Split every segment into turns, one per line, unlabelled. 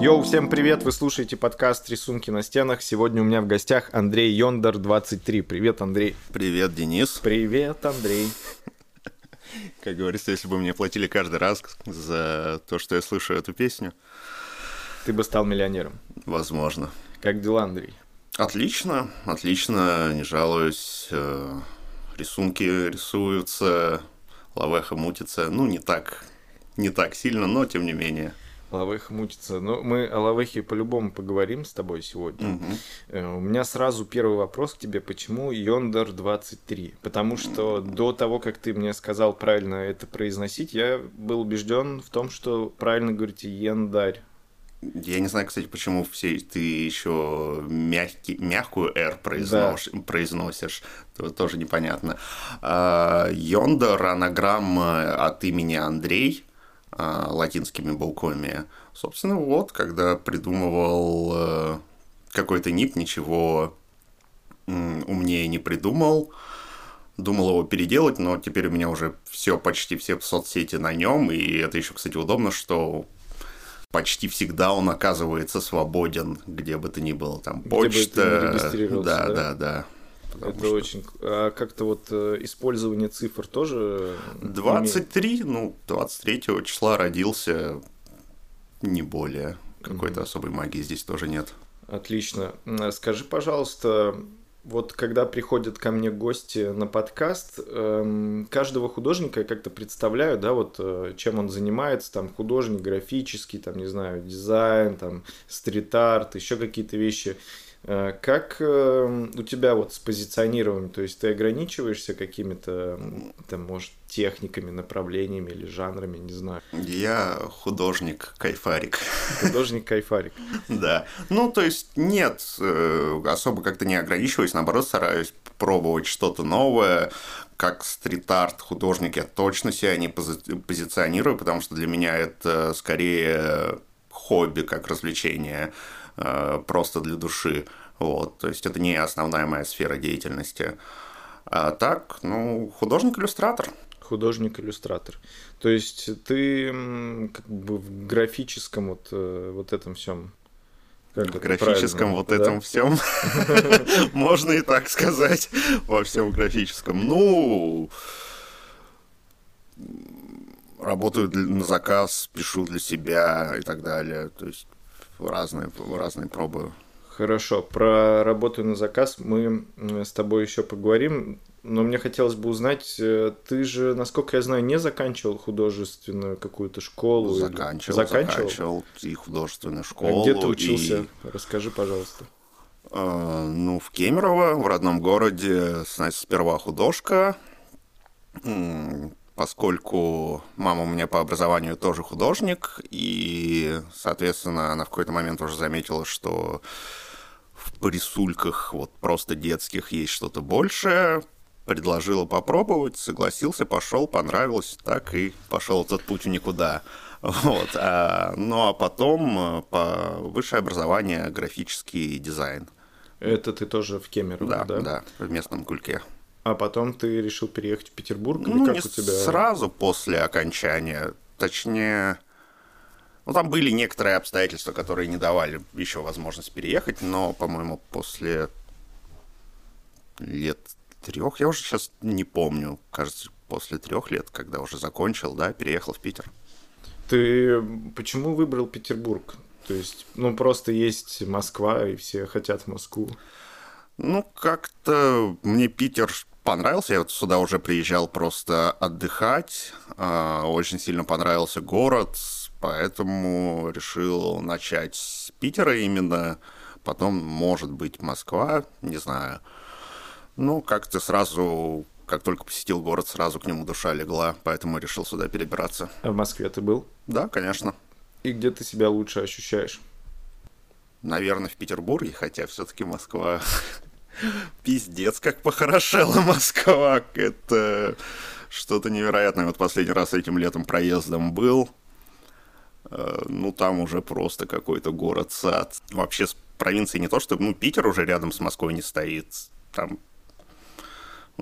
Йоу, всем привет! Вы слушаете подкаст «Рисунки на стенах». Сегодня у меня в гостях Андрей Йондер, 23. Привет, Андрей.
Привет, Денис.
Привет, Андрей.
Как говорится, если бы мне платили каждый раз за то, что я слышу эту песню.
Ты бы стал миллионером.
Возможно.
Как дела, Андрей?
Отлично, отлично, не жалуюсь. Э, рисунки рисуются, лавеха мутится. Ну, не так, не так сильно, но тем не менее.
Лавеха мутится. Но мы о Лавехе по-любому поговорим с тобой сегодня. Угу. У меня сразу первый вопрос к тебе. Почему Йондер 23? Потому что до того, как ты мне сказал правильно это произносить, я был убежден в том, что правильно говорите Яндарь.
Я не знаю, кстати, почему все ты еще мягкий, мягкую R произносишь, да. произносишь. Тоже непонятно. А, Йондер анаграмма от имени Андрей латинскими буквами. Собственно, вот, когда придумывал э, какой-то ник, ничего умнее не придумал. Думал его переделать, но теперь у меня уже все, почти все соцсети на нем, и это еще, кстати, удобно, что почти всегда он оказывается свободен, где бы то ни было. Там где почта.
да,
да, да, да.
Это что... очень... А как-то вот э, использование цифр тоже...
23, имеет... ну, 23 числа родился, не более. Какой-то mm-hmm. особой магии здесь тоже нет.
Отлично. Скажи, пожалуйста, вот когда приходят ко мне гости на подкаст, эм, каждого художника я как-то представляю, да, вот э, чем он занимается, там художник графический, там, не знаю, дизайн, там, стрит-арт, еще какие-то вещи. Э, как эм, у тебя вот с позиционированием? То есть ты ограничиваешься какими-то, там, может, техниками, направлениями или жанрами, не знаю?
Я художник-кайфарик.
Художник-кайфарик.
Да. Ну, то есть нет, э, особо как-то не ограничиваюсь, наоборот, стараюсь пробовать что-то новое, как стрит-арт художник я точно себя не пози- позиционирую, потому что для меня это скорее хобби, как развлечение. Э, просто для души. Вот, то есть это не основная моя сфера деятельности. А так, ну, художник-иллюстратор.
Художник-иллюстратор. То есть ты как бы в графическом вот, э, вот этом всем
как в графическом вот да? этом всем. Можно и так сказать. Во всем графическом. Ну, работаю на заказ, пишу для себя и так далее. То есть разные, разные пробую.
Хорошо, про работу на заказ мы с тобой еще поговорим, но мне хотелось бы узнать, э, ты же, насколько я знаю, не заканчивал художественную какую-то школу?
Заканчивал, заканчивал, заканчивал и художественную школу.
А где ты учился? И... Расскажи, пожалуйста.
А, ну, в Кемерово, в родном городе, сперва художка, поскольку мама у меня по образованию тоже художник, и, соответственно, она в какой-то момент уже заметила, что в рисульках вот просто детских есть что-то большее, предложила попробовать, согласился, пошел, понравилось, так и пошел этот путь в никуда. Вот. А, ну а потом э, по высшее образование графический дизайн.
Это ты тоже в Кемерово,
да? Да, да, в местном кульке.
А потом ты решил переехать в Петербург?
Ну, как не у тебя? сразу после окончания. Точнее, ну, там были некоторые обстоятельства, которые не давали еще возможность переехать, но, по-моему, после лет трех, я уже сейчас не помню, кажется, после трех лет, когда уже закончил, да, переехал в Питер.
Ты почему выбрал Петербург? То есть, ну, просто есть Москва, и все хотят в Москву.
Ну, как-то мне Питер понравился. Я вот сюда уже приезжал просто отдыхать. А, очень сильно понравился город, поэтому решил начать с Питера именно. Потом, может быть, Москва, не знаю. Ну, как-то сразу, как только посетил город, сразу к нему душа легла, поэтому решил сюда перебираться.
А в Москве ты был?
Да, конечно.
И где ты себя лучше ощущаешь?
Наверное, в Петербурге, хотя все-таки Москва Пиздец, как похорошела Москва. Это что-то невероятное. Вот последний раз этим летом проездом был. Э, ну, там уже просто какой-то город-сад. Вообще с провинции не то, что... Ну, Питер уже рядом с Москвой не стоит. Там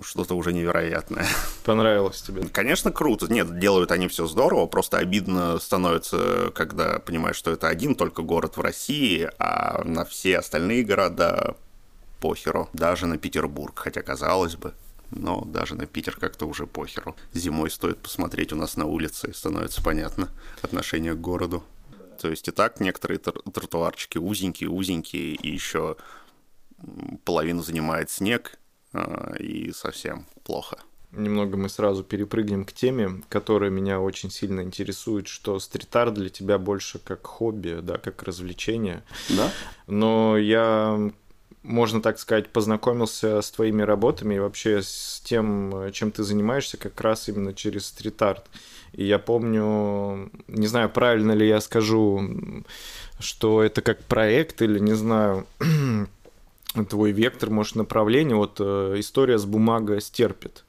что-то уже невероятное.
Понравилось тебе?
Конечно, круто. Нет, делают они все здорово, просто обидно становится, когда понимаешь, что это один только город в России, а на все остальные города похеру. Даже на Петербург, хотя казалось бы. Но даже на Питер как-то уже похеру. Зимой стоит посмотреть у нас на улице, и становится понятно отношение к городу. То есть и так некоторые тротуарчики узенькие, узенькие, и еще половину занимает снег, а, и совсем плохо.
Немного мы сразу перепрыгнем к теме, которая меня очень сильно интересует, что стрит-арт для тебя больше как хобби, да, как развлечение.
Да.
Но я можно так сказать, познакомился с твоими работами и вообще с тем, чем ты занимаешься, как раз именно через стрит-арт. И я помню, не знаю, правильно ли я скажу, что это как проект или, не знаю, твой вектор, может, направление. Вот э, история с бумагой стерпит.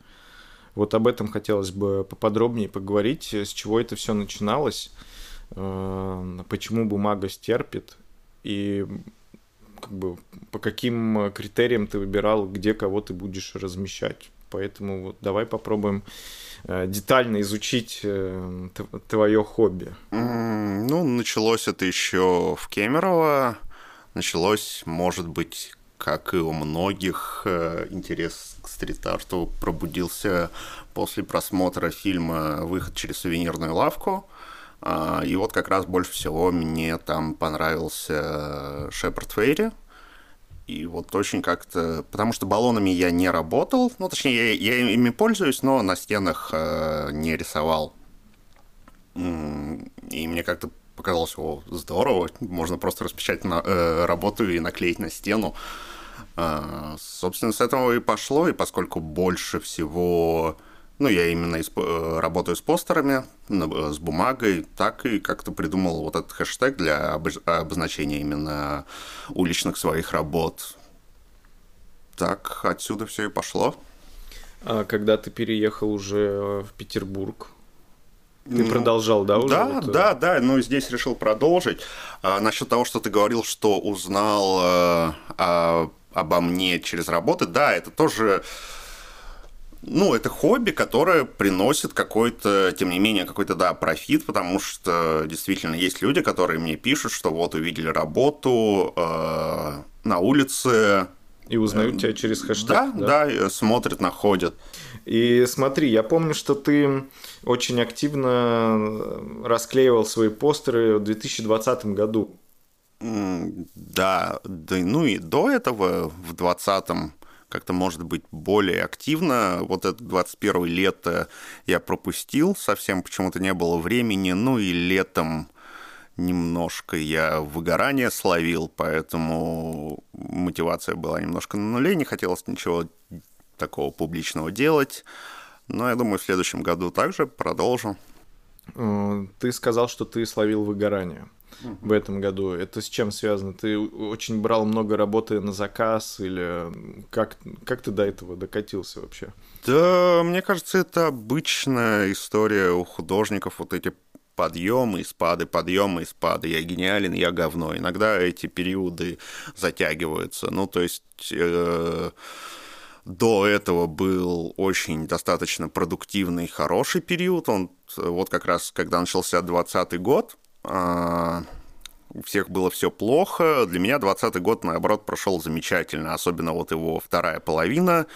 Вот об этом хотелось бы поподробнее поговорить, с чего это все начиналось, э, почему бумага стерпит и как бы по каким критериям ты выбирал, где кого ты будешь размещать. Поэтому вот давай попробуем э, детально изучить э, твое хобби.
Ну, началось это еще в Кемерово. Началось, может быть, как и у многих, э, интерес к стрит-арту пробудился после просмотра фильма «Выход через сувенирную лавку». А, и вот как раз больше всего мне там понравился Шепард Фейри. И вот очень как-то... Потому что баллонами я не работал. Ну, точнее, я, я ими пользуюсь, но на стенах э, не рисовал. И мне как-то показалось, о, здорово, можно просто распечатать на, э, работу и наклеить на стену. Э, собственно, с этого и пошло, и поскольку больше всего ну, я именно исп... Э, работаю с постерами, э, с бумагой, так и как-то придумал вот этот хэштег для обозначения именно уличных своих работ. Так отсюда все и пошло.
А когда ты переехал уже в Петербург, ты ну, продолжал, да, уже?
Да, вот... да, да, ну здесь решил продолжить. А, насчет того, что ты говорил, что узнал а, а, обо мне через работы, да, это тоже ну, это хобби, которое приносит какой-то, тем не менее, какой-то, да, профит, потому что действительно есть люди, которые мне пишут, что вот увидели работу э, на улице.
И узнают э, тебя через хэштег.
Да, да, да, смотрят, находят.
И смотри, я помню, что ты очень активно расклеивал свои постеры в 2020 году.
Да, да, ну и до этого, в 2020 как-то, может быть, более активно. Вот это 21 лето я пропустил, совсем почему-то не было времени. Ну и летом немножко я выгорание словил, поэтому мотивация была немножко на нуле, не хотелось ничего такого публичного делать. Но я думаю, в следующем году также продолжу.
Э, ты сказал, что ты словил выгорание в этом году. Это с чем связано? Ты очень брал много работы на заказ или как, как ты до этого докатился вообще?
Да, мне кажется, это обычная история у художников, вот эти подъемы спады, подъемы спады. Я гениален, я говно. Иногда эти периоды затягиваются. Ну, то есть... Э до этого был очень достаточно продуктивный, хороший период. Он вот как раз, когда начался 2020 год, а, у всех было все плохо. Для меня 2020 год, наоборот, прошел замечательно, особенно вот его вторая половина.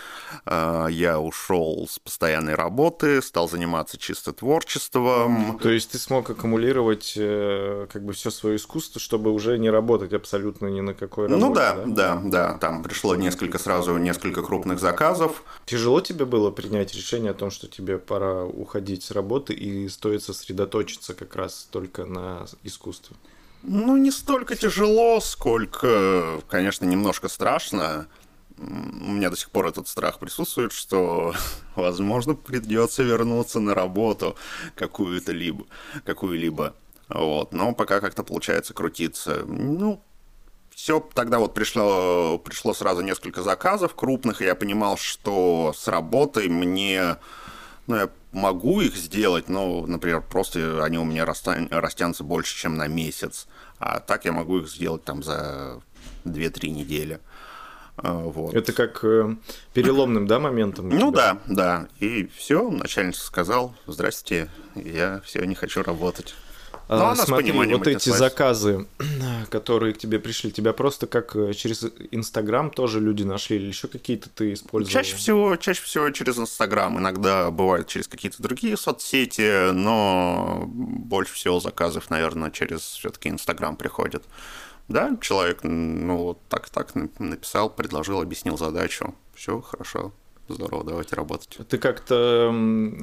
А, я ушел с постоянной работы, стал заниматься чисто творчеством.
То есть ты смог аккумулировать э, как бы все свое искусство, чтобы уже не работать абсолютно ни на какой работе?
Ну да, да, да, да. Там пришло несколько сразу, несколько крупных заказов.
Тяжело тебе было принять решение о том, что тебе пора уходить с работы и стоит сосредоточиться как раз только на искусстве?
Ну, не столько тяжело, сколько, конечно, немножко страшно. У меня до сих пор этот страх присутствует, что, возможно, придется вернуться на работу какую-то либо, какую-либо. Вот. Но пока как-то получается крутиться. Ну, все, тогда вот пришло, пришло сразу несколько заказов крупных, и я понимал, что с работой мне ну, я могу их сделать, но, например, просто они у меня растянутся больше, чем на месяц. А так я могу их сделать там за 2-3 недели. Вот.
Это как э, переломным, да, моментом?
Ну да, да. И все, начальник сказал, здрасте, я все не хочу работать.
Но ну, а, смотри, вот эти заказы, которые к тебе пришли, тебя просто как э, через Инстаграм тоже люди нашли или еще какие-то ты использовал?
Чаще всего, чаще всего через Инстаграм, иногда бывает через какие-то другие соцсети, но больше всего заказов, наверное, через все-таки Инстаграм приходит. Да, человек, ну, вот так так написал, предложил, объяснил задачу. Все хорошо. Здорово, давайте работать.
Ты как-то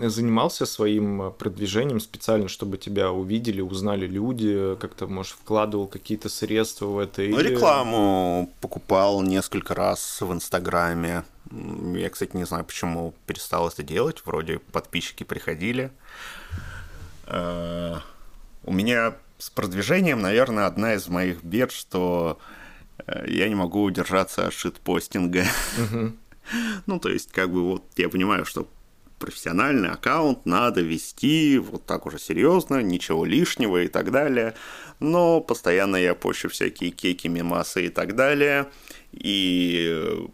занимался своим продвижением специально, чтобы тебя увидели, узнали люди, как-то, может, вкладывал какие-то средства в это?
Ну, или... рекламу покупал несколько раз в Инстаграме. Я, кстати, не знаю, почему перестал это делать. Вроде подписчики приходили. Э, у меня с продвижением, наверное, одна из моих бед, что э, я не могу удержаться от шит-постинга. Uh-huh. Ну, то есть, как бы вот я понимаю, что профессиональный аккаунт надо вести вот так уже серьезно, ничего лишнего и так далее. Но постоянно я пощу всякие кеки, мемасы и так далее. И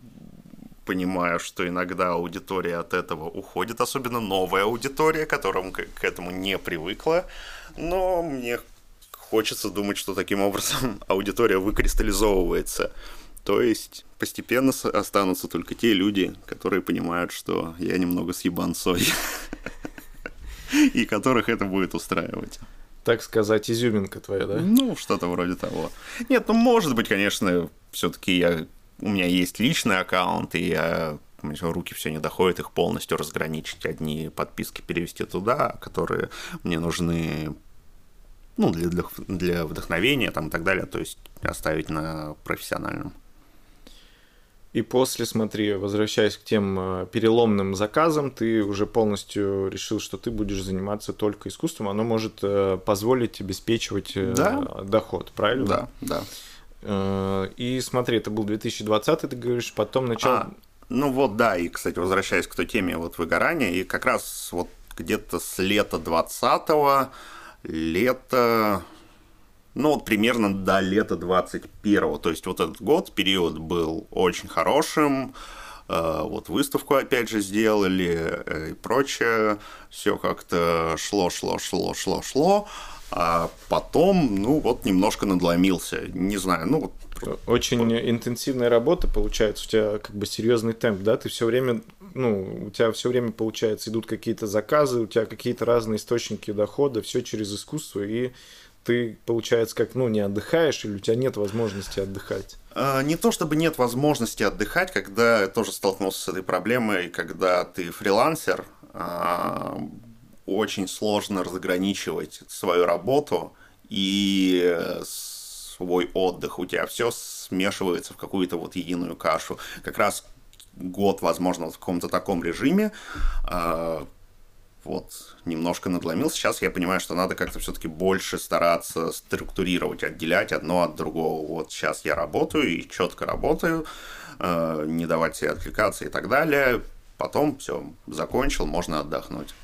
понимаю, что иногда аудитория от этого уходит, особенно новая аудитория, которая к этому не привыкла. Но мне хочется думать, что таким образом аудитория выкристаллизовывается. То есть постепенно останутся только те люди, которые понимают, что я немного с ебанцой. И которых это будет устраивать.
Так сказать, изюминка твоя, да?
Ну, что-то вроде того. Нет, ну, может быть, конечно, все-таки я у меня есть личный аккаунт, и я руки все не доходят их полностью разграничить. Одни подписки перевести туда, которые мне нужны ну, для, для, для вдохновения там, и так далее, то есть оставить на профессиональном.
И после, смотри, возвращаясь к тем э, переломным заказам, ты уже полностью решил, что ты будешь заниматься только искусством, оно может э, позволить обеспечивать э, да. доход, правильно?
Да, да.
И смотри, это был 2020, ты говоришь, потом начал... А,
ну вот, да, и, кстати, возвращаясь к той теме вот выгорания, и как раз вот где-то с лета 20 лета ну, вот примерно до лета 21-го. То есть вот этот год, период был очень хорошим. Э, вот выставку опять же сделали э, и прочее. Все как-то шло, шло, шло, шло, шло. А потом, ну, вот немножко надломился. Не знаю, ну, вот
очень интенсивная работа получается, у тебя как бы серьезный темп, да, ты все время, ну, у тебя все время получается идут какие-то заказы, у тебя какие-то разные источники дохода, все через искусство, и ты, получается, как, ну, не отдыхаешь или у тебя нет возможности отдыхать?
А, не то чтобы нет возможности отдыхать, когда я тоже столкнулся с этой проблемой, когда ты фрилансер, а, очень сложно разграничивать свою работу и свой отдых. У тебя все смешивается в какую-то вот единую кашу. Как раз год, возможно, в каком-то таком режиме а, вот немножко надломился. Сейчас я понимаю, что надо как-то все-таки больше стараться структурировать, отделять одно от другого. Вот сейчас я работаю и четко работаю, э, не давать себе отвлекаться и так далее. Потом все, закончил, можно отдохнуть.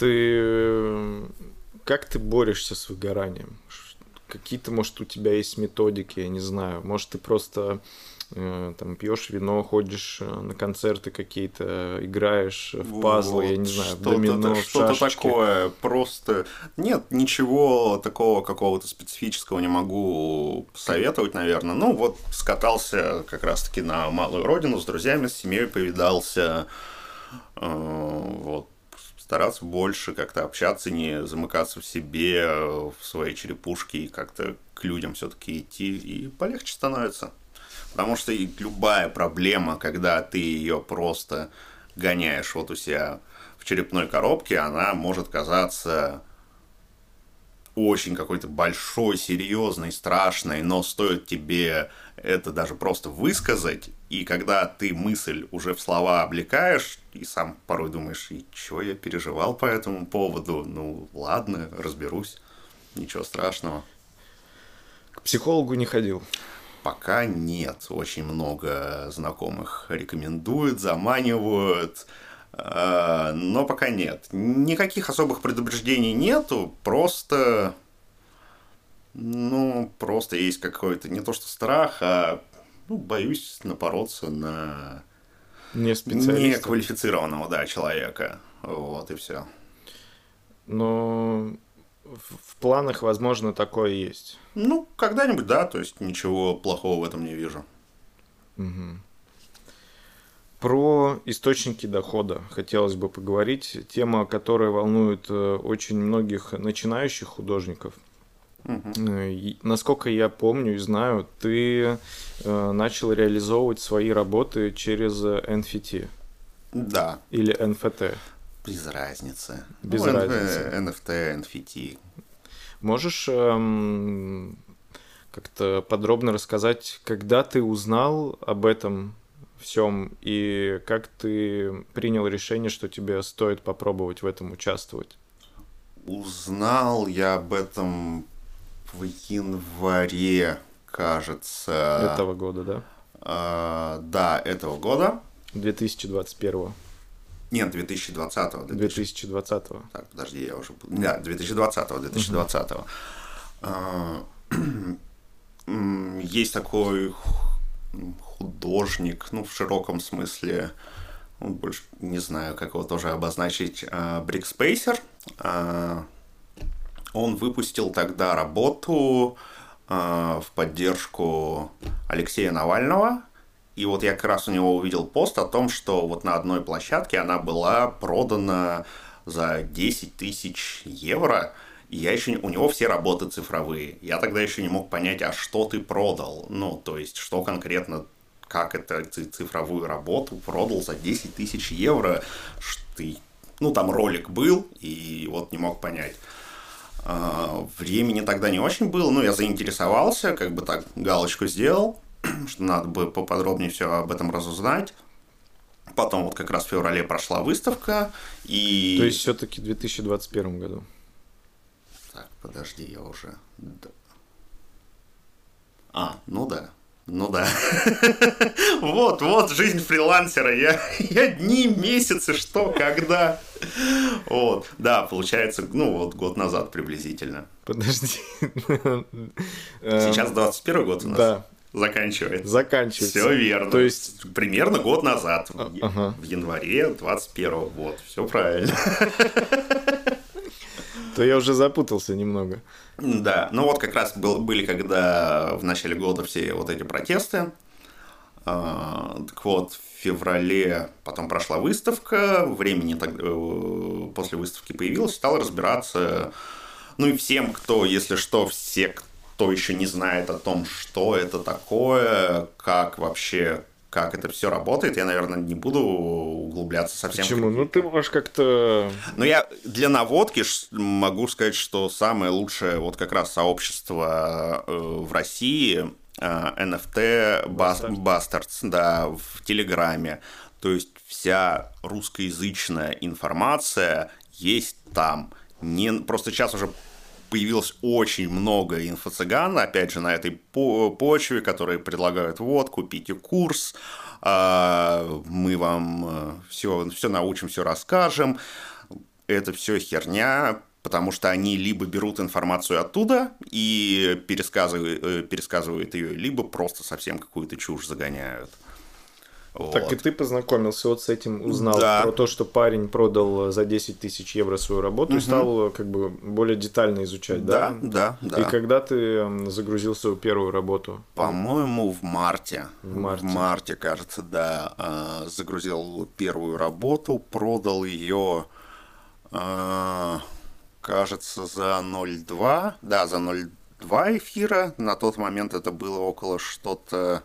Ты как ты борешься с выгоранием? Какие-то, может, у тебя есть методики, я не знаю. Может, ты просто Э, там пьешь вино, ходишь э, на концерты какие-то, играешь в пазлы, вот, я не знаю, в домино,
Что-то такое, просто... Нет, ничего такого какого-то специфического не могу советовать, наверное. Ну, вот скатался как раз-таки на малую родину с друзьями, с семьей повидался, э, вот, стараться больше как-то общаться, не замыкаться в себе, в своей черепушке и как-то к людям все-таки идти, и полегче становится. Потому что любая проблема, когда ты ее просто гоняешь вот у себя в черепной коробке, она может казаться очень какой-то большой, серьезной, страшной, но стоит тебе это даже просто высказать, и когда ты мысль уже в слова облекаешь, и сам порой думаешь, и чего я переживал по этому поводу, ну ладно, разберусь, ничего страшного.
К психологу не ходил?
Пока нет. Очень много знакомых рекомендуют, заманивают, э, но пока нет. Никаких особых предупреждений нету, просто... Ну, просто есть какой-то не то что страх, а ну, боюсь напороться на
не
неквалифицированного, да, человека. Вот и все.
Но в планах, возможно, такое есть.
Ну, когда-нибудь, да, то есть ничего плохого в этом не вижу.
Угу. Про источники дохода хотелось бы поговорить. Тема, которая волнует э, очень многих начинающих художников. Угу. Насколько я помню и знаю, ты э, начал реализовывать свои работы через NFT.
Да.
Или NFT.
Без разницы.
Без ну, разницы.
NFT, NFT.
Можешь эм, как-то подробно рассказать, когда ты узнал об этом всем и как ты принял решение, что тебе стоит попробовать в этом участвовать?
Узнал я об этом в январе, кажется.
Этого года, да?
А, да, этого года.
2021.
Нет, 2020.
2020.
Так, подожди, я уже... Да, 2020, 2020. Uh-huh. Есть такой художник, ну, в широком смысле, ну, больше не знаю, как его тоже обозначить, Брикспейсер. Он выпустил тогда работу а, в поддержку Алексея Навального, и вот я как раз у него увидел пост о том, что вот на одной площадке она была продана за 10 тысяч евро. И я еще у него все работы цифровые. Я тогда еще не мог понять, а что ты продал? Ну, то есть, что конкретно, как это цифровую работу продал за 10 тысяч евро? Ты, ну, там ролик был, и вот не мог понять. А, времени тогда не очень было, но я заинтересовался, как бы так галочку сделал что надо бы поподробнее все об этом разузнать. Потом вот как раз в феврале прошла выставка, и...
То есть все-таки в 2021 году?
Так, подожди, я уже... А, ну да. Ну да. вот, вот жизнь фрилансера. Я, я дни, месяцы, что, когда. Вот, да, получается, ну вот год назад приблизительно.
Подожди.
Сейчас 21 год у нас.
Да,
заканчивается.
Заканчивается.
Все верно.
То есть
примерно год назад,
а, ага.
в январе 21 вот, все правильно.
То я уже запутался немного.
Да, ну вот как раз был, были, когда в начале года все вот эти протесты. А, так вот, в феврале потом прошла выставка, времени так, э, после выставки появилось, стал разбираться. Ну и всем, кто, если что, все, кто кто еще не знает о том, что это такое, как вообще как это все работает, я, наверное, не буду углубляться совсем.
Почему? Ну, ты можешь как-то...
Ну, я для наводки могу сказать, что самое лучшее вот как раз сообщество э, в России NFT Bastards, Bastards да, в Телеграме. То есть вся русскоязычная информация есть там. Не, просто сейчас уже появилось очень много инфо-цыган, опять же, на этой почве, которые предлагают вот, купите курс, а, мы вам все, э, все научим, все расскажем. Это все херня, потому что они либо берут информацию оттуда и пересказывают, э, пересказывают ее, либо просто совсем какую-то чушь загоняют.
Вот. Так и ты познакомился вот с этим, узнал да. про то, что парень продал за 10 тысяч евро свою работу угу. и стал как бы более детально изучать,
да? Да, да, да.
И когда ты загрузил свою первую работу?
По-моему, в марте.
В марте.
В марте, кажется, да. А, загрузил первую работу, продал ее, а, кажется, за 0,2. Да, за 0,2 эфира. На тот момент это было около что-то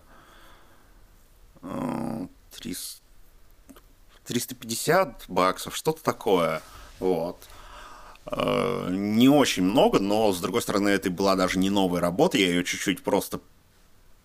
300, 350 баксов, что-то такое. Вот. Э, не очень много, но, с другой стороны, это была даже не новая работа, я ее чуть-чуть просто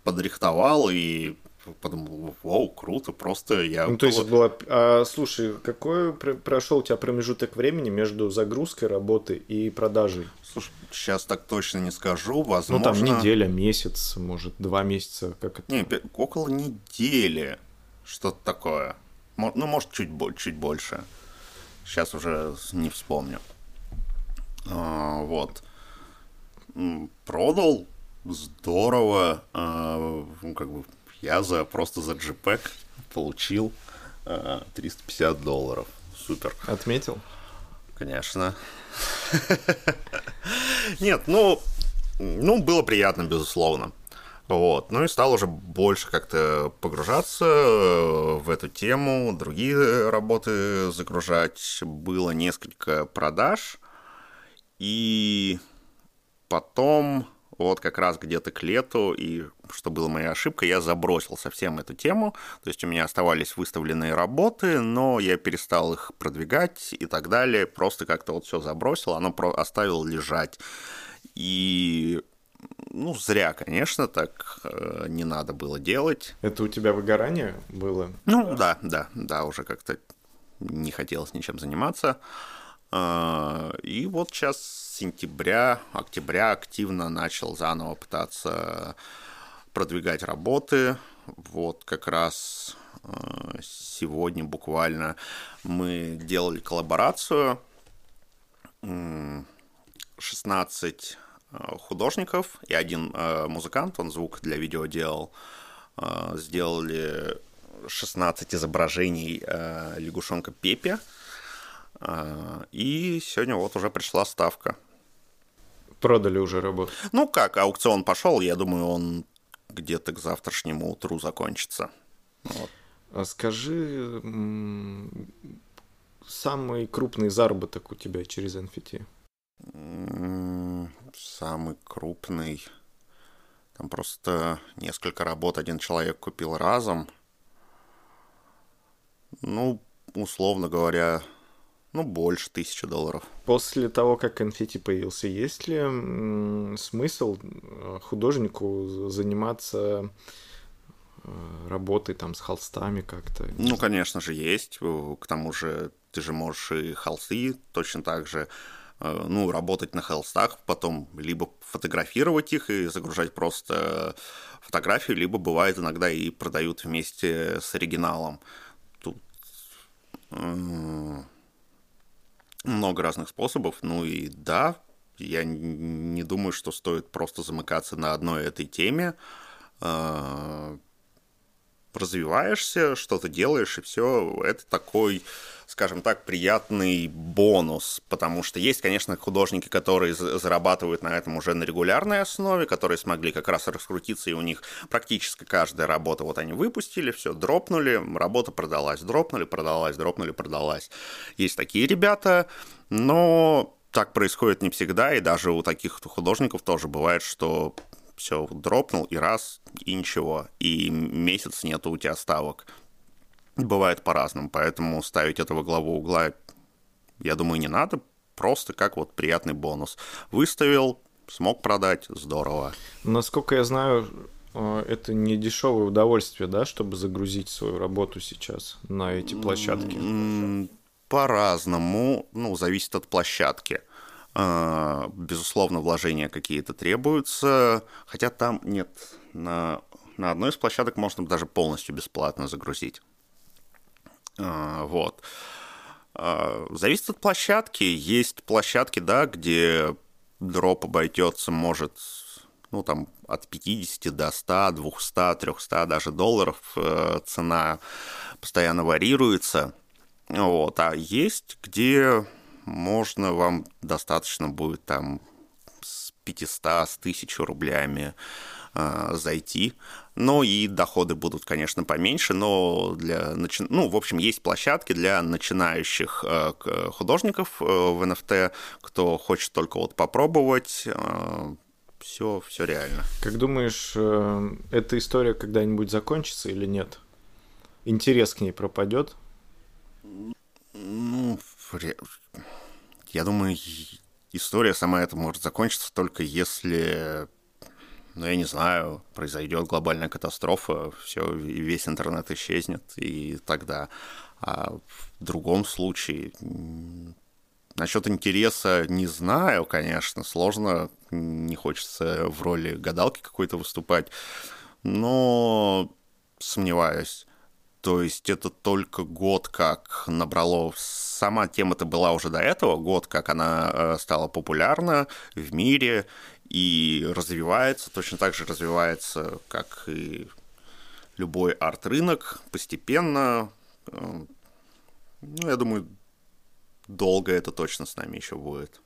подрихтовал и подумал, вау, круто, просто я...
Ну, то есть было... А, слушай, какой прошел у тебя промежуток времени между загрузкой работы и продажей?
Слушай, сейчас так точно не скажу, возможно...
Ну, там неделя, месяц, может, два месяца, как это?
Не, около недели, что-то такое. Ну, может, чуть, чуть больше. Сейчас уже не вспомню. А, вот. Продал, здорово. А, как бы Я за просто за JPEG получил э, 350 долларов. Супер.
Отметил?
Конечно. Нет, ну, ну, было приятно, безусловно. Вот. Ну и стал уже больше как-то погружаться э, в эту тему, другие работы загружать. Было несколько продаж. И потом, вот как раз где-то к лету, и что было моей ошибкой, я забросил совсем эту тему. То есть у меня оставались выставленные работы, но я перестал их продвигать и так далее. Просто как-то вот все забросил, оно оставил лежать. И ну, зря, конечно, так э, не надо было делать.
Это у тебя выгорание было?
Ну, да, да, да, уже как-то не хотелось ничем заниматься. Э, и вот сейчас сентября, октября активно начал заново пытаться продвигать работы. Вот как раз э, сегодня буквально мы делали коллаборацию. 16 Э, художников и один музыкант, он звук для видео делал, сделали 16 изображений лягушонка Пепе. И сегодня вот уже пришла ставка.
Продали уже работу?
Ну как, аукцион пошел, я думаю, он где-то к завтрашнему утру закончится. Вот.
А скажи, самый крупный заработок у тебя через NFT?
Самый крупный. Там просто несколько работ один человек купил разом. Ну, условно говоря, ну, больше тысячи долларов.
После того, как конфетти появился, есть ли смысл э, художнику заниматься э, работой там с холстами как-то?
Ну, конечно же, есть. К тому же ты же можешь и холсты точно так же Э, ну, работать на холстах, потом либо фотографировать их и загружать просто фотографию, либо бывает иногда и продают вместе с оригиналом. Тут много разных способов. Ну и да, я не думаю, что стоит просто замыкаться на одной этой теме. Развиваешься, что-то делаешь, и все. Это такой скажем так, приятный бонус, потому что есть, конечно, художники, которые зарабатывают на этом уже на регулярной основе, которые смогли как раз раскрутиться, и у них практически каждая работа, вот они выпустили, все, дропнули, работа продалась, дропнули, продалась, дропнули, продалась. Есть такие ребята, но так происходит не всегда, и даже у таких художников тоже бывает, что все, дропнул и раз, и ничего, и месяц нету у тебя ставок бывает по-разному, поэтому ставить это во главу угла, я думаю, не надо, просто как вот приятный бонус. Выставил, смог продать, здорово.
Насколько я знаю, э, это не дешевое удовольствие, да, чтобы загрузить свою работу сейчас на эти площадки?
По-разному, ну, зависит от площадки. Э, безусловно, вложения какие-то требуются, хотя там нет, на, на одной из площадок можно даже полностью бесплатно загрузить. А, вот. А, зависит от площадки. Есть площадки, да, где дроп обойдется, может, ну, там, от 50 до 100, 200, 300 даже долларов э, цена постоянно варьируется. Вот. А есть, где можно вам достаточно будет там с 500, с 1000 рублями э, зайти. Ну и доходы будут, конечно, поменьше, но для начи... ну, в общем, есть площадки для начинающих э, художников э, в NFT, кто хочет только вот попробовать. Все, все реально.
Как думаешь, эта история когда-нибудь закончится или нет? Интерес к ней пропадет?
Ну, я думаю, история сама эта может закончиться только если ну, я не знаю, произойдет глобальная катастрофа, все, весь интернет исчезнет, и тогда. А в другом случае, насчет интереса не знаю, конечно, сложно, не хочется в роли гадалки какой-то выступать, но сомневаюсь. То есть это только год как набрало... Сама тема-то была уже до этого, год как она э, стала популярна в мире, и развивается, точно так же развивается, как и любой арт-рынок постепенно, э, ну, я думаю, долго это точно с нами еще будет.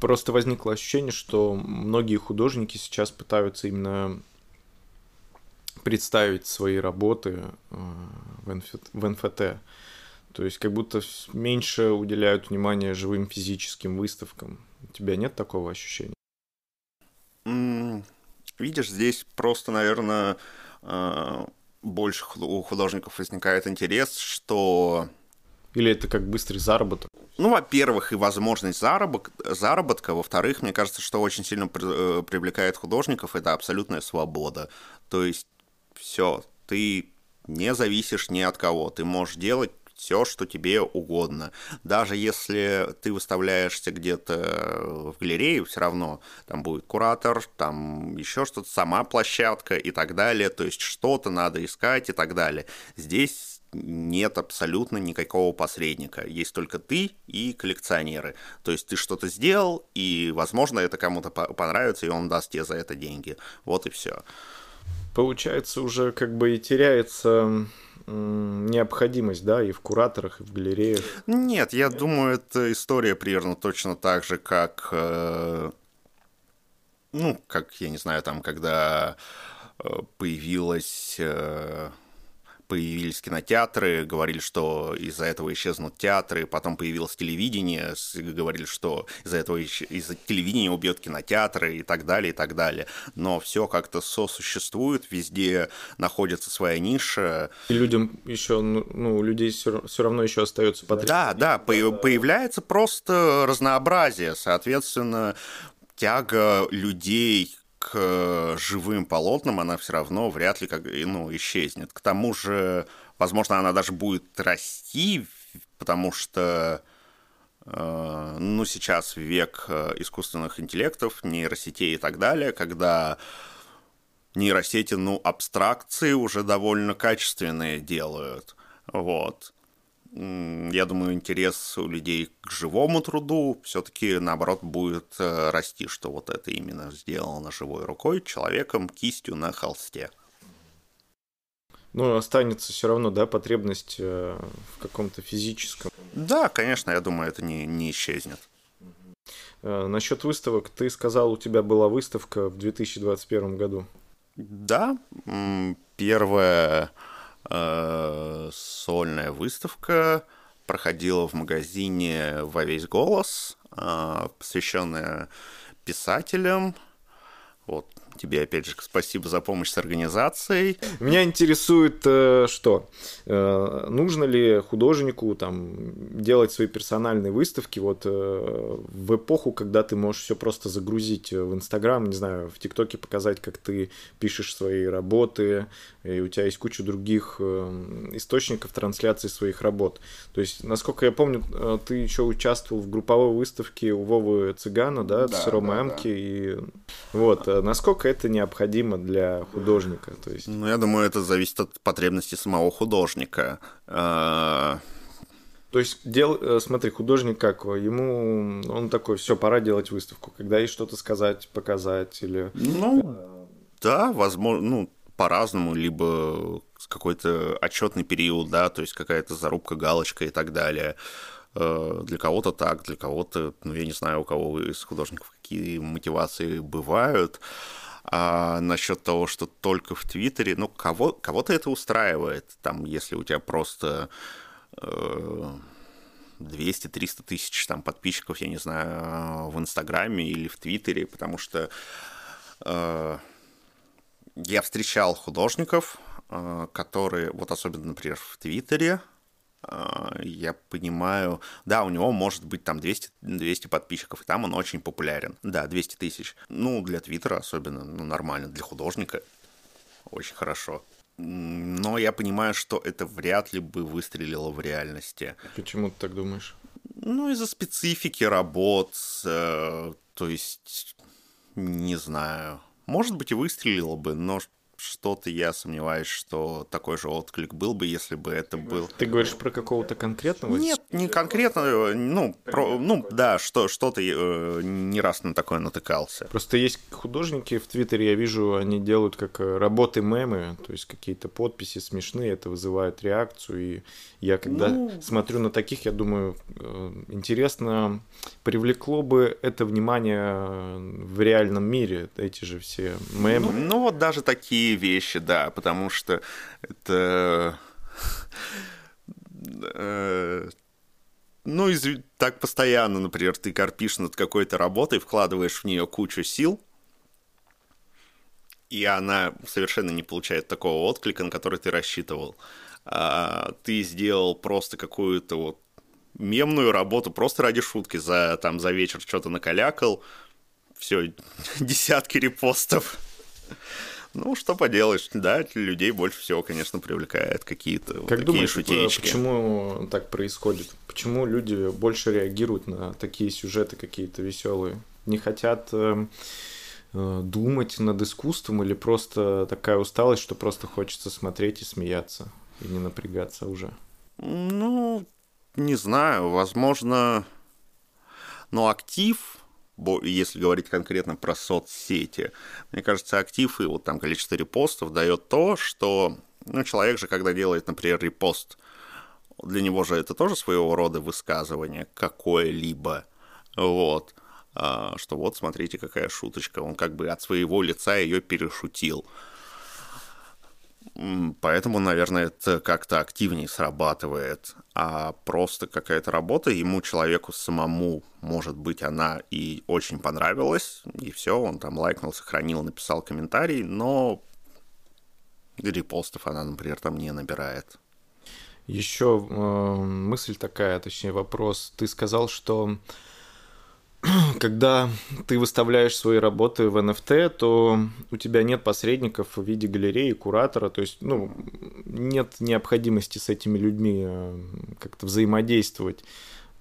Просто возникло ощущение, что многие художники сейчас пытаются именно представить свои работы э, в НФТ. То есть как будто меньше уделяют внимания живым физическим выставкам. У тебя нет такого ощущения?
Видишь, здесь просто, наверное, э, больше у художников возникает интерес, что...
Или это как быстрый заработок?
Ну, во-первых, и возможность заработка, заработка. Во-вторых, мне кажется, что очень сильно э, привлекает художников, это абсолютная свобода. То есть все, ты не зависишь ни от кого. Ты можешь делать все, что тебе угодно. Даже если ты выставляешься где-то в галерее, все равно там будет куратор, там еще что-то, сама площадка и так далее. То есть что-то надо искать и так далее. Здесь нет абсолютно никакого посредника. Есть только ты и коллекционеры. То есть ты что-то сделал, и, возможно, это кому-то понравится, и он даст тебе за это деньги. Вот и все.
Получается, уже как бы и теряется необходимость, да, и в кураторах, и в галереях?
Нет, я думаю, это история примерно точно так же, как, э, ну, как, я не знаю, там, когда э, появилась э, появились кинотеатры, говорили, что из-за этого исчезнут театры, потом появилось телевидение, говорили, что из-за этого из-за телевидения убьет кинотеатры и так далее, и так далее. Но все как-то сосуществует, везде находится своя ниша.
И людям еще, ну, ну у людей все, все равно еще остается
потребность. Да, да, появляется просто разнообразие, соответственно, тяга людей к живым полотнам она все равно вряд ли как, ну, исчезнет. К тому же, возможно, она даже будет расти, потому что э, ну, сейчас век э, искусственных интеллектов, нейросетей и так далее, когда нейросети, ну, абстракции уже довольно качественные делают. Вот я думаю, интерес у людей к живому труду все-таки, наоборот, будет э, расти, что вот это именно сделано живой рукой, человеком, кистью на холсте.
Ну, останется все равно, да, потребность э, в каком-то физическом.
Да, конечно, я думаю, это не, не исчезнет.
Э, насчет выставок, ты сказал, у тебя была выставка в 2021 году.
Да, первая э, сольная выставка проходила в магазине «Во весь голос», э, посвященная писателям. Вот, Тебе, опять же, спасибо за помощь с организацией.
Меня интересует, э, что э, нужно ли художнику там делать свои персональные выставки вот э, в эпоху, когда ты можешь все просто загрузить в Инстаграм, не знаю, в ТикТоке показать, как ты пишешь свои работы, и у тебя есть куча других источников трансляции своих работ. То есть, насколько я помню, ты еще участвовал в групповой выставке у Вовы Цыгана, да, да с Ромой да, Амки, да. и вот, насколько насколько это необходимо для художника? То есть...
Ну, я думаю, это зависит от потребностей самого художника. А,
То есть, дел, э, смотри, художник как? Ему он такой, все, пора делать выставку, когда есть что-то сказать, показать или.
Ну, да, возможно, ну, по-разному, либо какой-то отчетный период, да, то есть какая-то зарубка, галочка и так далее. Э, для кого-то так, для кого-то, ну, я не знаю, у кого из художников какие мотивации бывают. А насчет того, что только в Твиттере, ну, кого, кого-то это устраивает. Там, если у тебя просто э, 200-300 тысяч там подписчиков, я не знаю, в Инстаграме или в Твиттере, потому что э, я встречал художников, э, которые, вот особенно, например, в Твиттере, я понимаю, да, у него может быть там 200, 200 подписчиков, и там он очень популярен. Да, 200 тысяч. Ну, для Твиттера особенно, ну, нормально. Для художника очень хорошо. Но я понимаю, что это вряд ли бы выстрелило в реальности.
Почему ты так думаешь?
Ну, из-за специфики работ, э, то есть, не знаю. Может быть, и выстрелило бы, но что-то я сомневаюсь, что такой же отклик был бы, если бы это был...
Ты говоришь про какого-то конкретного?
Нет, не конкретно, ну, про, ну да, что, что-то э, не раз на такое натыкался.
Просто есть художники в Твиттере, я вижу, они делают как э, работы мемы, то есть какие-то подписи смешные, это вызывает реакцию, и я когда ну... смотрю на таких, я думаю, э, интересно, привлекло бы это внимание в реальном мире, эти же все мемы.
Ну, ну вот даже такие вещи, да, потому что это... Э, ну, из, так постоянно, например, ты корпишь над какой-то работой, вкладываешь в нее кучу сил, и она совершенно не получает такого отклика, на который ты рассчитывал. А ты сделал просто какую-то вот мемную работу просто ради шутки, за, там, за вечер что-то накалякал, все, десятки репостов. Ну, что поделаешь, да, людей больше всего, конечно, привлекает какие-то как вот такие думаешь, шутеечки.
почему так происходит? Почему люди больше реагируют на такие сюжеты какие-то веселые? Не хотят э, э, думать над искусством или просто такая усталость, что просто хочется смотреть и смеяться и не напрягаться уже?
Ну, не знаю, возможно, но актив, если говорить конкретно про соцсети, мне кажется, актив и вот там количество репостов дает то, что ну, человек же, когда делает, например, репост, для него же это тоже своего рода высказывание какое-либо, вот, а, что вот, смотрите, какая шуточка, он как бы от своего лица ее перешутил. Поэтому, наверное, это как-то активнее срабатывает. А просто какая-то работа ему, человеку самому, может быть, она и очень понравилась, и все, он там лайкнул, сохранил, написал комментарий, но репостов она, например, там не набирает.
Еще э, мысль такая, точнее вопрос. Ты сказал, что когда ты выставляешь свои работы в NFT, то у тебя нет посредников в виде галереи, куратора, то есть ну, нет необходимости с этими людьми э, как-то взаимодействовать.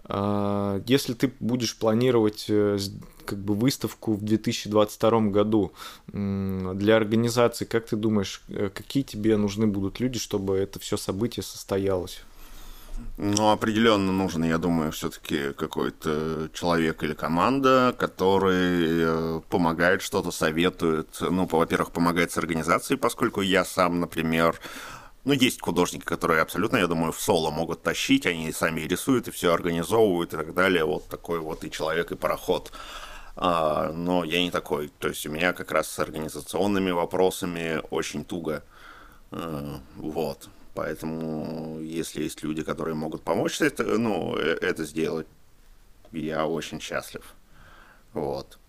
А если ты будешь планировать э, как бы выставку в 2022 году для организации, как ты думаешь, э, какие тебе нужны будут люди, чтобы это все событие состоялось?
Ну, определенно нужен, я думаю, все-таки какой-то человек или команда, который э, помогает, что-то советует. Ну, во-первых, помогает с организацией, поскольку я сам, например, ну, есть художники, которые абсолютно, я думаю, в соло могут тащить, они сами рисуют и все организовывают и так далее. Вот такой вот и человек, и пароход. А, но я не такой. То есть у меня как раз с организационными вопросами очень туго. А, вот. Поэтому, если есть люди, которые могут помочь это, ну, э, это сделать, я очень счастлив. Вот.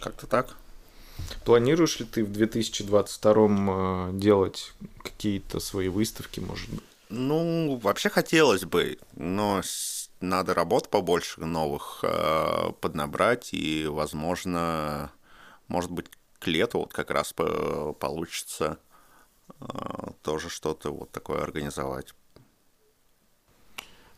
Как-то так.
Планируешь ли ты в 2022 э, делать какие-то свои выставки, может быть?
Ну, вообще хотелось бы, но надо работ побольше новых э, поднабрать, и, возможно, может быть, к лету вот как раз получится а, тоже что-то вот такое организовать.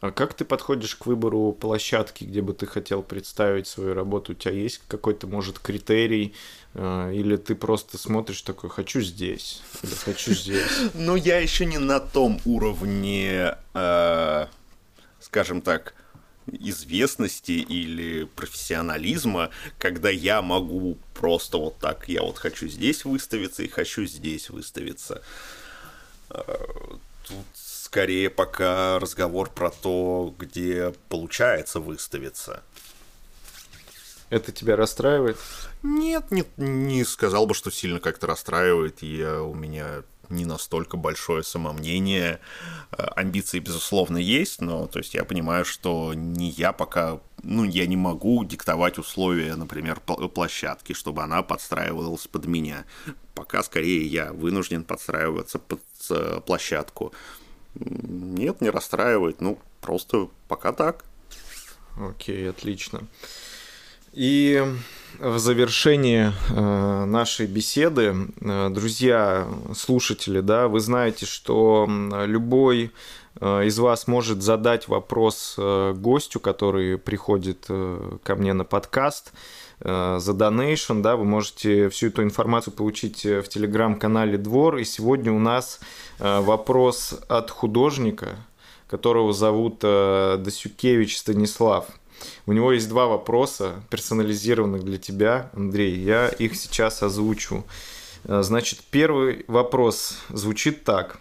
А как ты подходишь к выбору площадки, где бы ты хотел представить свою работу? У тебя есть какой-то, может, критерий? А, или ты просто смотришь такой, хочу здесь, или хочу здесь?
Ну, я еще не на том уровне, а, скажем так, известности или профессионализма, когда я могу просто вот так, я вот хочу здесь выставиться и хочу здесь выставиться. Э, тут скорее пока разговор про то, где получается выставиться.
Это тебя расстраивает?
Нет, нет, не сказал бы, что сильно как-то расстраивает. Я, у меня не настолько большое самомнение. Э, амбиции, безусловно, есть, но то есть я понимаю, что не я пока, ну, я не могу диктовать условия, например, площадки, чтобы она подстраивалась под меня. Пока скорее я вынужден подстраиваться под э, площадку. Нет, не расстраивает, ну, просто пока так.
Окей, отлично. И в завершении э, нашей беседы, э, друзья, слушатели, да, вы знаете, что любой э, из вас может задать вопрос гостю, который приходит ко мне на подкаст за donation, да, вы можете всю эту информацию получить в телеграм-канале Двор. И сегодня у нас вопрос от художника, которого зовут Досюкевич Станислав. У него есть два вопроса, персонализированных для тебя, Андрей. Я их сейчас озвучу. Э, значит, первый вопрос звучит так.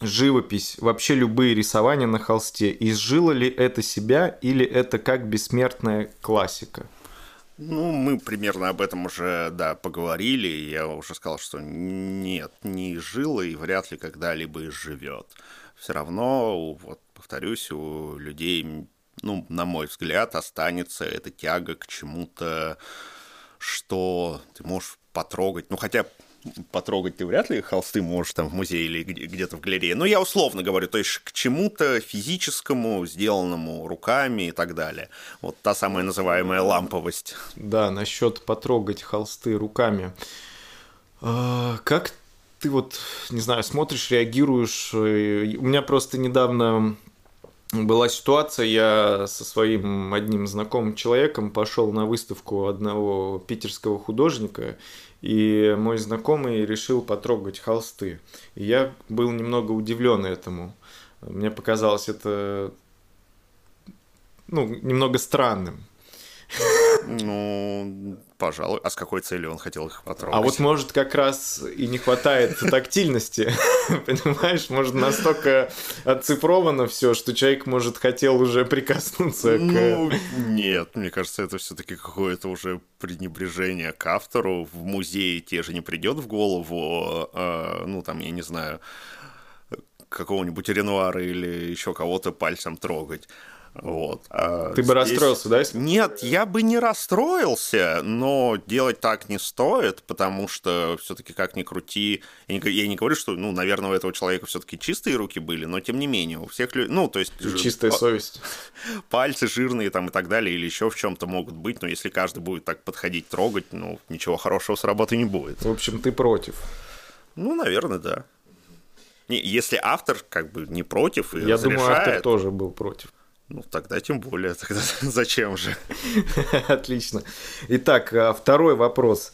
Живопись, вообще любые рисования на холсте, изжило ли это себя или это как бессмертная классика?
Ну, мы примерно об этом уже, да, поговорили. Я уже сказал, что нет, не изжило и вряд ли когда-либо изживет. Все равно, вот, повторюсь, у людей ну, на мой взгляд, останется эта тяга к чему-то, что ты можешь потрогать. Ну, хотя потрогать ты вряд ли холсты можешь там в музее или где-то в галерее. Но я условно говорю, то есть к чему-то физическому, сделанному руками и так далее. Вот та самая называемая ламповость.
Да, насчет потрогать холсты руками. А, как ты вот, не знаю, смотришь, реагируешь? У меня просто недавно была ситуация, я со своим одним знакомым человеком пошел на выставку одного питерского художника, и мой знакомый решил потрогать холсты. И я был немного удивлен этому. Мне показалось это ну, немного странным.
Ну, пожалуй. А с какой целью он хотел их потрогать?
А вот, может, как раз и не хватает тактильности. Понимаешь, может, настолько оцифровано все, что человек, может, хотел уже прикоснуться к... Ну,
нет, мне кажется, это все-таки какое-то уже пренебрежение к автору. В музее те же не придет в голову, э, ну, там, я не знаю, какого-нибудь Ренуара или еще кого-то пальцем трогать. Вот.
А Ты бы расстроился, да? Если...
Нет, я бы не расстроился, но делать так не стоит, потому что все-таки как ни крути, я не, я не говорю, что, ну, наверное, у этого человека все-таки чистые руки были, но тем не менее у всех людей, ну, то есть
чистая совесть,
пальцы жирные там и так далее, или еще в чем-то могут быть, но если каждый будет так подходить, трогать, ну, ничего хорошего с работы не будет.
В общем, ты против?
Ну, наверное, да. Если автор как бы не против и
Я разрешает, думаю, автор тоже был против.
Ну, тогда тем более. Тогда зачем же?
Отлично. Итак, а, второй вопрос.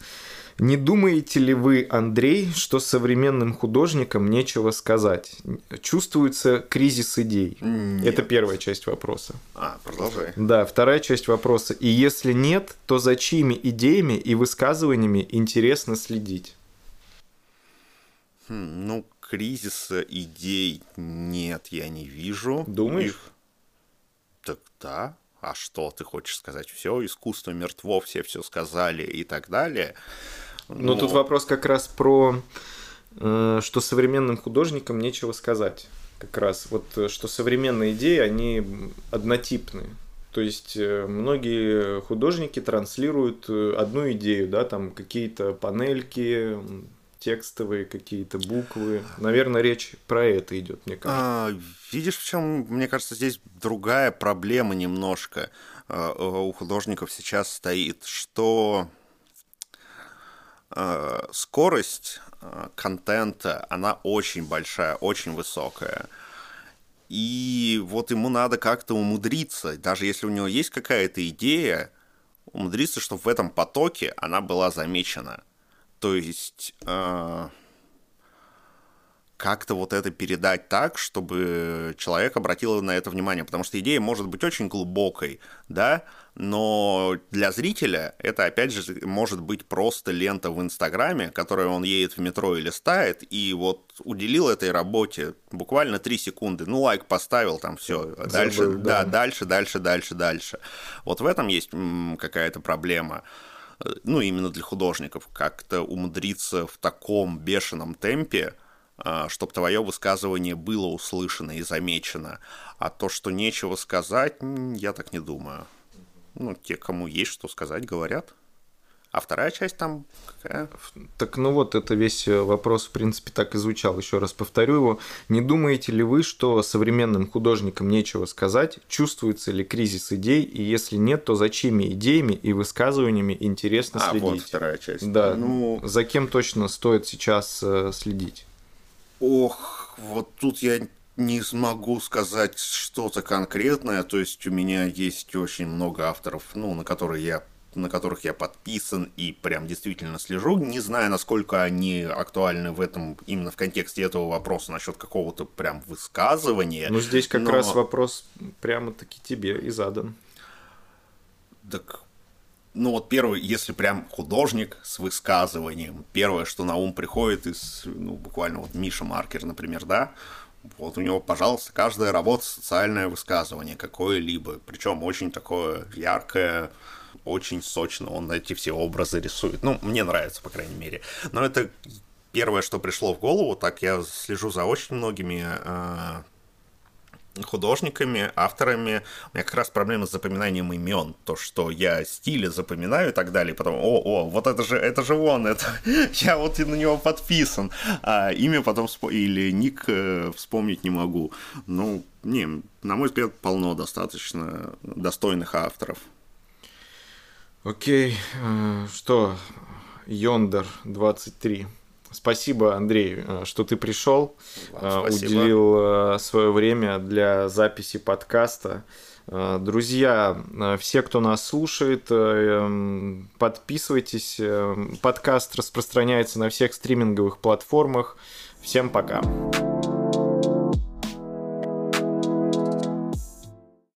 Не думаете ли вы, Андрей, что современным художникам нечего сказать? Чувствуется кризис идей? Нет. Это первая часть вопроса.
А, продолжай.
Да, вторая часть вопроса. И если нет, то за чьими идеями и высказываниями интересно следить?
Хм, ну, кризиса идей нет, я не вижу.
Думаешь? Их
да, а что ты хочешь сказать? Все, искусство мертво, все все сказали и так далее.
Но, Но тут вопрос как раз про, э, что современным художникам нечего сказать. Как раз вот, э, что современные идеи, они однотипны. То есть э, многие художники транслируют одну идею, да, там какие-то панельки, текстовые какие-то буквы. Наверное, речь про это идет, мне кажется. А,
видишь, в чем, мне кажется, здесь другая проблема немножко а, у художников сейчас стоит, что а, скорость а, контента, она очень большая, очень высокая. И вот ему надо как-то умудриться, даже если у него есть какая-то идея, умудриться, чтобы в этом потоке она была замечена. То есть э, как-то вот это передать так, чтобы человек обратил на это внимание, потому что идея может быть очень глубокой, да, но для зрителя это, опять же, может быть просто лента в Инстаграме, которую он едет в метро и листает, и вот уделил этой работе буквально 3 секунды, ну, лайк поставил, там все, дальше, Забыл, да. да, дальше, дальше, дальше, дальше. Вот в этом есть какая-то проблема ну, именно для художников, как-то умудриться в таком бешеном темпе, а, чтобы твое высказывание было услышано и замечено. А то, что нечего сказать, я так не думаю. Ну, те, кому есть что сказать, говорят. А вторая часть там какая?
Так ну вот, это весь э, вопрос, в принципе, так и звучал. Еще раз повторю его. Не думаете ли вы, что современным художникам нечего сказать? Чувствуется ли кризис идей? И если нет, то за чьими идеями и высказываниями интересно
а,
следить?
вот вторая часть.
Да. Ну... За кем точно стоит сейчас э, следить?
Ох, вот тут я не смогу сказать что-то конкретное, то есть у меня есть очень много авторов, ну, на которые я на которых я подписан и прям действительно слежу. Не знаю, насколько они актуальны в этом, именно в контексте этого вопроса насчет какого-то прям высказывания.
Ну, здесь как но... раз вопрос прямо-таки тебе и задан.
Так, ну вот первый, если прям художник с высказыванием, первое, что на ум приходит из, ну, буквально вот Миша Маркер, например, да, вот у него, пожалуйста, каждая работа социальное высказывание какое-либо, причем очень такое яркое, очень сочно он эти все образы рисует. Ну, мне нравится, по крайней мере. Но это первое, что пришло в голову. Так я слежу за очень многими э, художниками, авторами. У меня как раз проблема с запоминанием имен. То, что я стили запоминаю и так далее. Потом, о, о, вот это же, это же он, это я вот на него подписан. А имя потом всп... или ник э, вспомнить не могу. Ну, не, на мой взгляд, полно достаточно достойных авторов.
Окей, э, что, Йондер 23. Спасибо, Андрей, э, что ты пришел, э, уделил свое время для записи подкаста. Друзья, все, кто нас слушает, эм, подписывайтесь. Подкаст распространяется на всех стриминговых платформах. Всем пока.